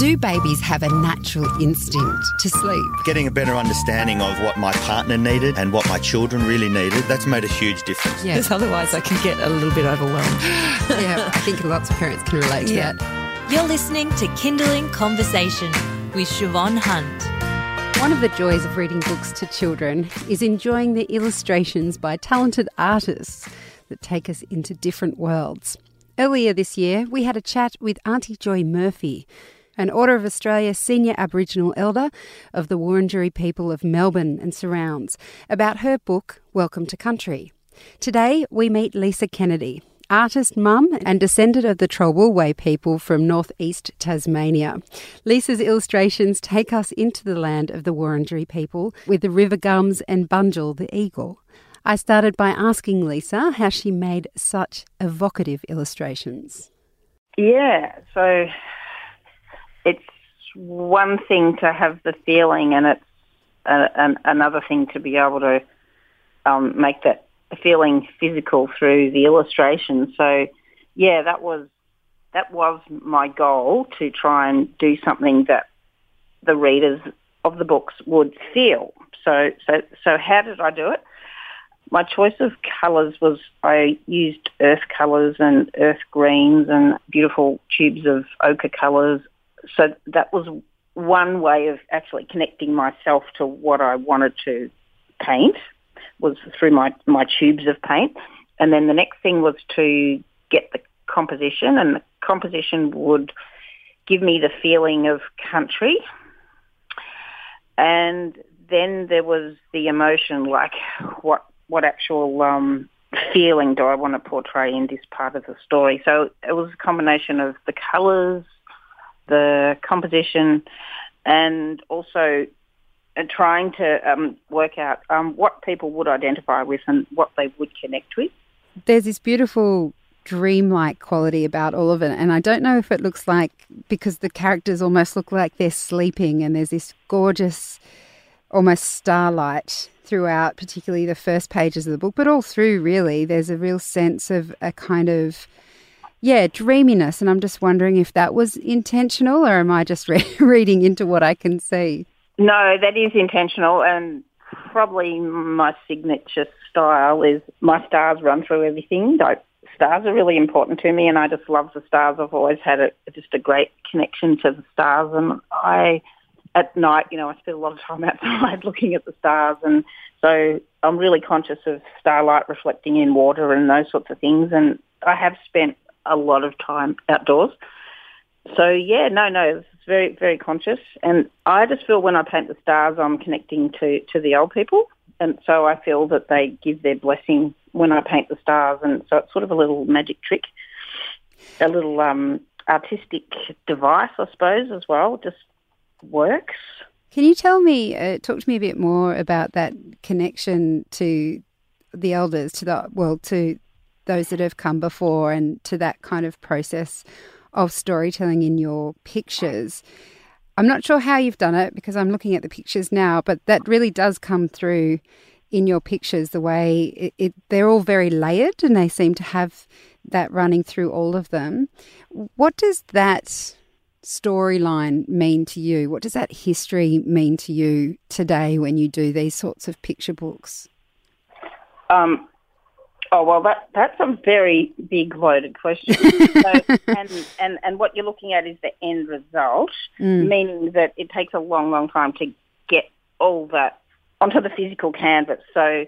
Do babies have a natural instinct to sleep? Getting a better understanding of what my partner needed and what my children really needed, that's made a huge difference. Yeah. Because otherwise I can get a little bit overwhelmed. yeah, I think lots of parents can relate to yeah. that. You're listening to Kinderling Conversation with Shevonne Hunt. One of the joys of reading books to children is enjoying the illustrations by talented artists that take us into different worlds. Earlier this year, we had a chat with Auntie Joy Murphy an Order of Australia senior Aboriginal elder of the Wurundjeri people of Melbourne and surrounds, about her book, Welcome to Country. Today, we meet Lisa Kennedy, artist mum and descendant of the Trowulway people from northeast Tasmania. Lisa's illustrations take us into the land of the Wurundjeri people with the river gums and Bunjil the eagle. I started by asking Lisa how she made such evocative illustrations. Yeah, so it's one thing to have the feeling, and it's a, an, another thing to be able to um, make that feeling physical through the illustration. So, yeah, that was that was my goal to try and do something that the readers of the books would feel. So, so, so how did I do it? My choice of colours was I used earth colours and earth greens and beautiful tubes of ochre colours so that was one way of actually connecting myself to what I wanted to paint was through my, my tubes of paint. And then the next thing was to get the composition and the composition would give me the feeling of country. And then there was the emotion, like what what actual um, feeling do I want to portray in this part of the story? So it was a combination of the colours, the composition, and also uh, trying to um, work out um, what people would identify with and what they would connect with. There's this beautiful dreamlike quality about all of it. And I don't know if it looks like because the characters almost look like they're sleeping and there's this gorgeous almost starlight throughout, particularly the first pages of the book, but all through really, there's a real sense of a kind of yeah, dreaminess. And I'm just wondering if that was intentional or am I just re- reading into what I can see? No, that is intentional. And probably my signature style is my stars run through everything. Stars are really important to me and I just love the stars. I've always had a, just a great connection to the stars and I, at night, you know, I spend a lot of time outside looking at the stars and so I'm really conscious of starlight reflecting in water and those sorts of things and I have spent a lot of time outdoors. So yeah, no, no, it's very, very conscious. And I just feel when I paint the stars, I'm connecting to, to the old people. And so I feel that they give their blessing when I paint the stars. And so it's sort of a little magic trick, a little um, artistic device, I suppose, as well. Just works. Can you tell me, uh, talk to me a bit more about that connection to the elders, to the, well, to those that have come before and to that kind of process of storytelling in your pictures. I'm not sure how you've done it because I'm looking at the pictures now, but that really does come through in your pictures the way it, it, they're all very layered and they seem to have that running through all of them. What does that storyline mean to you? What does that history mean to you today when you do these sorts of picture books? Um, Oh well, that that's a very big loaded question. so, and, and and what you're looking at is the end result, mm. meaning that it takes a long, long time to get all that onto the physical canvas. So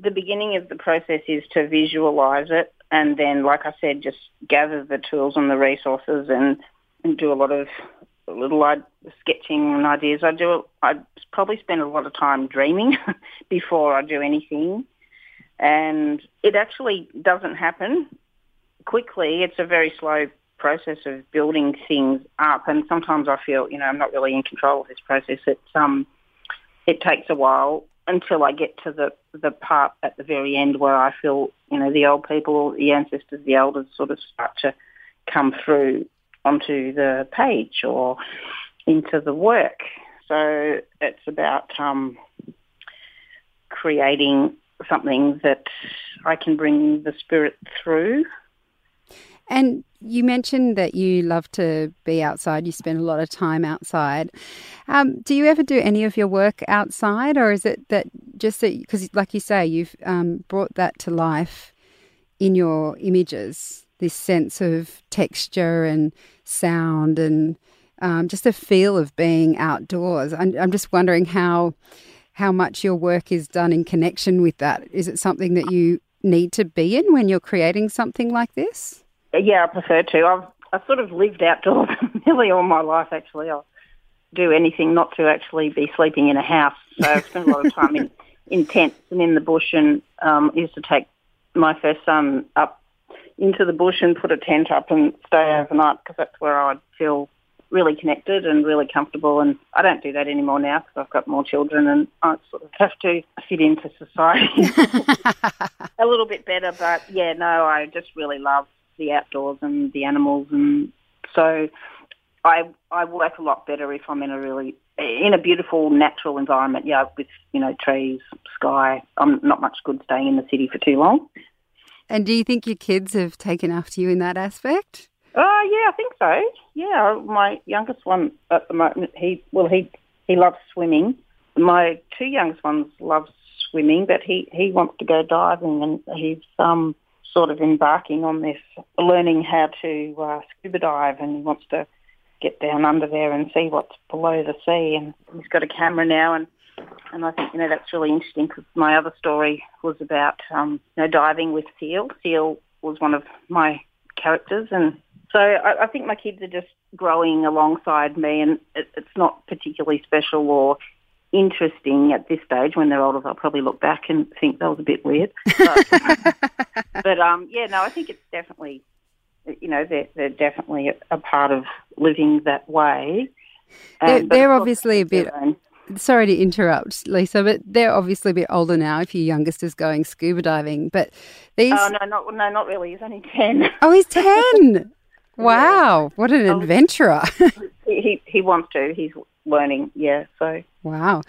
the beginning of the process is to visualize it, and then, like I said, just gather the tools and the resources, and and do a lot of little sketching and ideas. I do. I probably spend a lot of time dreaming before I do anything and it actually doesn't happen quickly. It's a very slow process of building things up, and sometimes I feel, you know, I'm not really in control of this process. It's um, it takes a while until I get to the the part at the very end where I feel, you know, the old people, the ancestors, the elders, sort of start to come through onto the page or into the work. So it's about um, creating something that I can bring the spirit through. And you mentioned that you love to be outside. You spend a lot of time outside. Um, do you ever do any of your work outside, or is it that just because, like you say, you've um, brought that to life in your images? This sense of texture and sound, and um, just a feel of being outdoors. I'm, I'm just wondering how how much your work is done in connection with that. Is it something that you need to be in when you're creating something like this? Yeah, I prefer to. I've I've sort of lived outdoors nearly all my life. Actually, I'll do anything not to actually be sleeping in a house. So I've spent a lot of time in in tents and in the bush, and um, used to take my first son up into the bush and put a tent up and stay overnight because that's where I'd feel really connected and really comfortable. And I don't do that anymore now because I've got more children and I sort of have to fit into society a little bit better. But yeah, no, I just really love the outdoors and the animals, and so I I work a lot better if I'm in a really in a beautiful natural environment. Yeah, with you know trees, sky. I'm not much good staying in the city for too long. And do you think your kids have taken after you in that aspect? Uh, yeah, I think so. Yeah, my youngest one at the moment, he well he he loves swimming. My two youngest ones love swimming, but he he wants to go diving, and he's um sort of embarking on this, learning how to uh, scuba dive, and he wants to get down under there and see what's below the sea. And he's got a camera now, and and I think you know that's really interesting because my other story was about um, you know diving with Seal. Seal was one of my characters, and so I, I think my kids are just growing alongside me, and it, it's not particularly special or interesting at this stage. When they're older, they'll probably look back and think that was a bit weird. But, but um, yeah, no, I think it's definitely, you know, they're, they're definitely a, part of living that way. they're, they're obviously a bit. Sorry to interrupt, Lisa, but they're obviously a bit older now. If your youngest is going scuba diving, but these. Oh no, not no, not really. He's only ten. Oh, he's ten. wow, what an oh, adventurer! he he wants to. He's learning. Yeah, so Wow.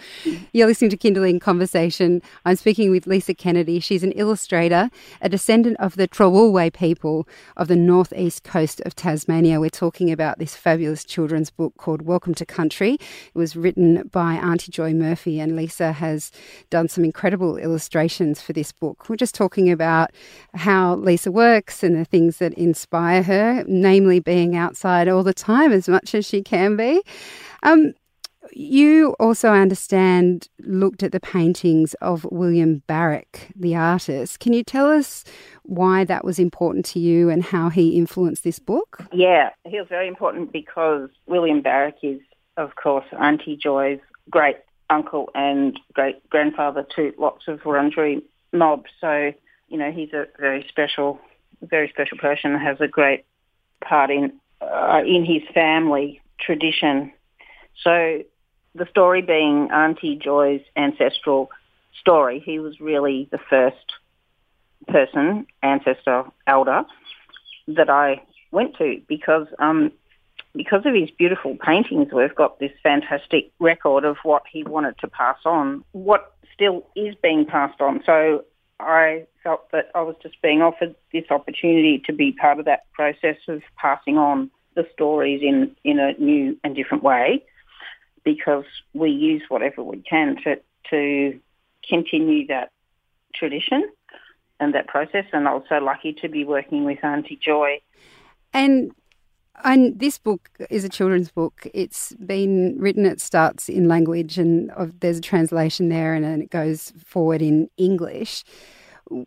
You're listening to Kinderling Conversation. I'm speaking with Lisa Kennedy. She's an illustrator, a descendant of the Trawulway people of the northeast coast of Tasmania. We're talking about this fabulous children's book called Welcome to Country. It was written by Auntie Joy Murphy, and Lisa has done some incredible illustrations for this book. We're just talking about how Lisa works and the things that inspire her, namely being outside all the time as much as she can be. Um, you also, understand, looked at the paintings of William Barak, the artist. Can you tell us why that was important to you and how he influenced this book? Yeah, he was very important because William Barak is, of course, Auntie Joy's great uncle and great grandfather to lots of Wurundjeri mobs. So, you know, he's a very special, very special person, has a great part in uh, in his family tradition. So the story being Auntie Joy's ancestral story. He was really the first person, ancestor, elder, that I went to because um, because of his beautiful paintings, we've got this fantastic record of what he wanted to pass on, what still is being passed on. So I felt that I was just being offered this opportunity to be part of that process of passing on the stories in, in a new and different way because we use whatever we can to, to continue that tradition and that process. And I'm so lucky to be working with Auntie Joy. And and this book is a children's book. It's been written. It starts in language, and there's a translation there, and then it goes forward in English.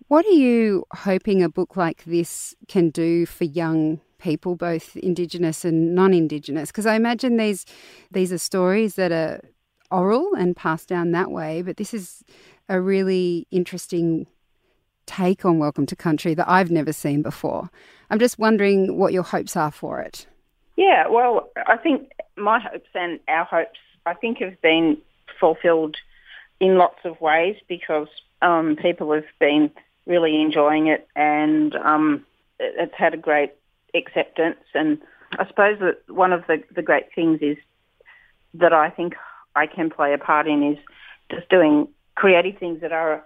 What are you hoping a book like this can do for young people, both Indigenous and non-Indigenous? Because I imagine these these are stories that are oral and passed down that way, but this is a really interesting take on Welcome to Country that I've never seen before. I'm just wondering what your hopes are for it. Yeah, well, I think my hopes and our hopes, I think, have been fulfilled in lots of ways because um, people have been really enjoying it and um, it's had a great acceptance. And I suppose that one of the, the great things is that I think I can play a part in is just doing creative things that are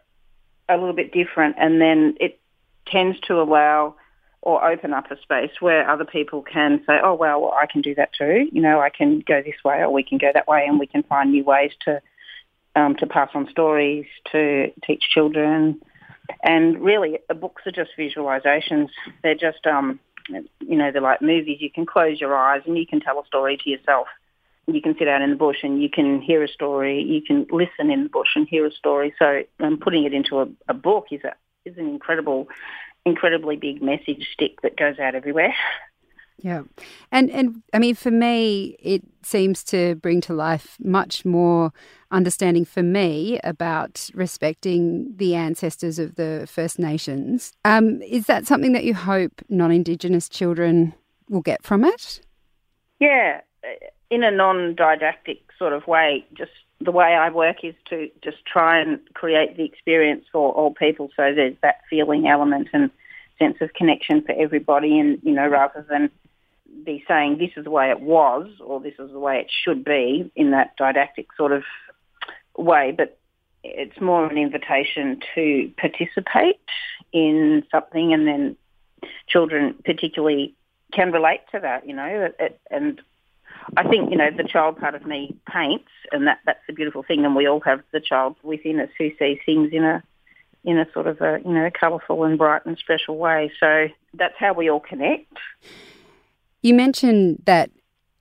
a little bit different, and then it tends to allow or open up a space where other people can say, oh, well, well, I can do that too. You know, I can go this way or we can go that way and we can find new ways to um, to pass on stories, to teach children. And really, the books are just visualizations. They're just, um, you know, they're like movies. You can close your eyes and you can tell a story to yourself. You can sit out in the bush and you can hear a story. You can listen in the bush and hear a story. So um, putting it into a, a book is a, is an incredible, incredibly big message stick that goes out everywhere. Yeah. And and I mean for me it seems to bring to life much more understanding for me about respecting the ancestors of the First Nations. Um, is that something that you hope non-indigenous children will get from it? Yeah, in a non-didactic sort of way, just the way I work is to just try and create the experience for all people so there's that feeling element and sense of connection for everybody and, you know, rather than be saying this is the way it was or this is the way it should be in that didactic sort of way, but it's more an invitation to participate in something and then children particularly can relate to that, you know, and I think, you know, the child part of me paints and that, that's a beautiful thing and we all have the child within us who sees things in a in a sort of a, you know, colourful and bright and special way. So that's how we all connect. You mentioned that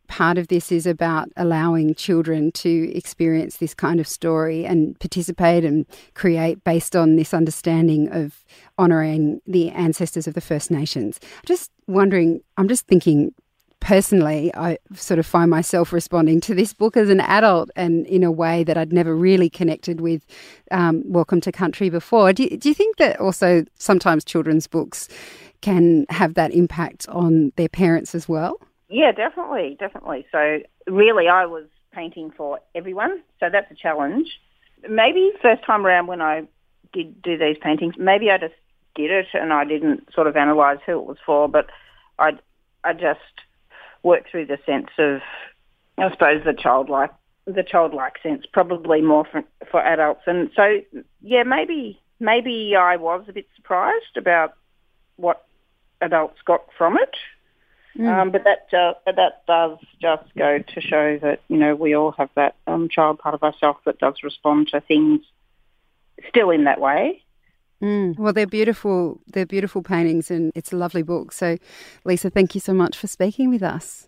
part of this is about allowing children to experience this kind of story and participate and create based on this understanding of honouring the ancestors of the First Nations. Just wondering, I'm just thinking personally, I sort of find myself responding to this book as an adult and in a way that I'd never really connected with um, Welcome to Country before. Do, do you think that also sometimes children's books can have that impact on their parents as well? Yeah, definitely, definitely. So really, I was painting for everyone, so that's a challenge. Maybe first time around when I did do these paintings, maybe I just did it and I didn't sort of analyse who it was for, but I I just worked through the sense of, I suppose, the childlike the childlike sense, probably more for, for adults. And so, yeah, maybe maybe I was a bit surprised about what adults got from it. Mm. Um, but that uh, that does just go to show that you know we all have that um, child part of ourselves that does respond to things still in that way. Mm. Well, they're beautiful. They're beautiful paintings, and it's a lovely book. So, Lisa, thank you so much for speaking with us.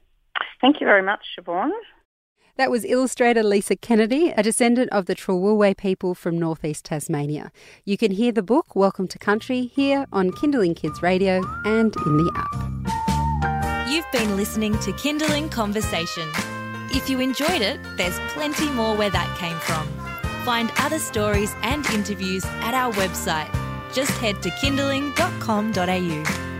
Thank you very much, Shevonne. That was illustrator Lisa Kennedy, a descendant of the Trawulway people from northeast Tasmania. You can hear the book Welcome to Country here on Kinderling Kids Radio and in the app. You've been listening to Kinderling Conversation. If you enjoyed it, there's plenty more where that came from. Find other stories and interviews at our website. Just head to kinderling.com.au.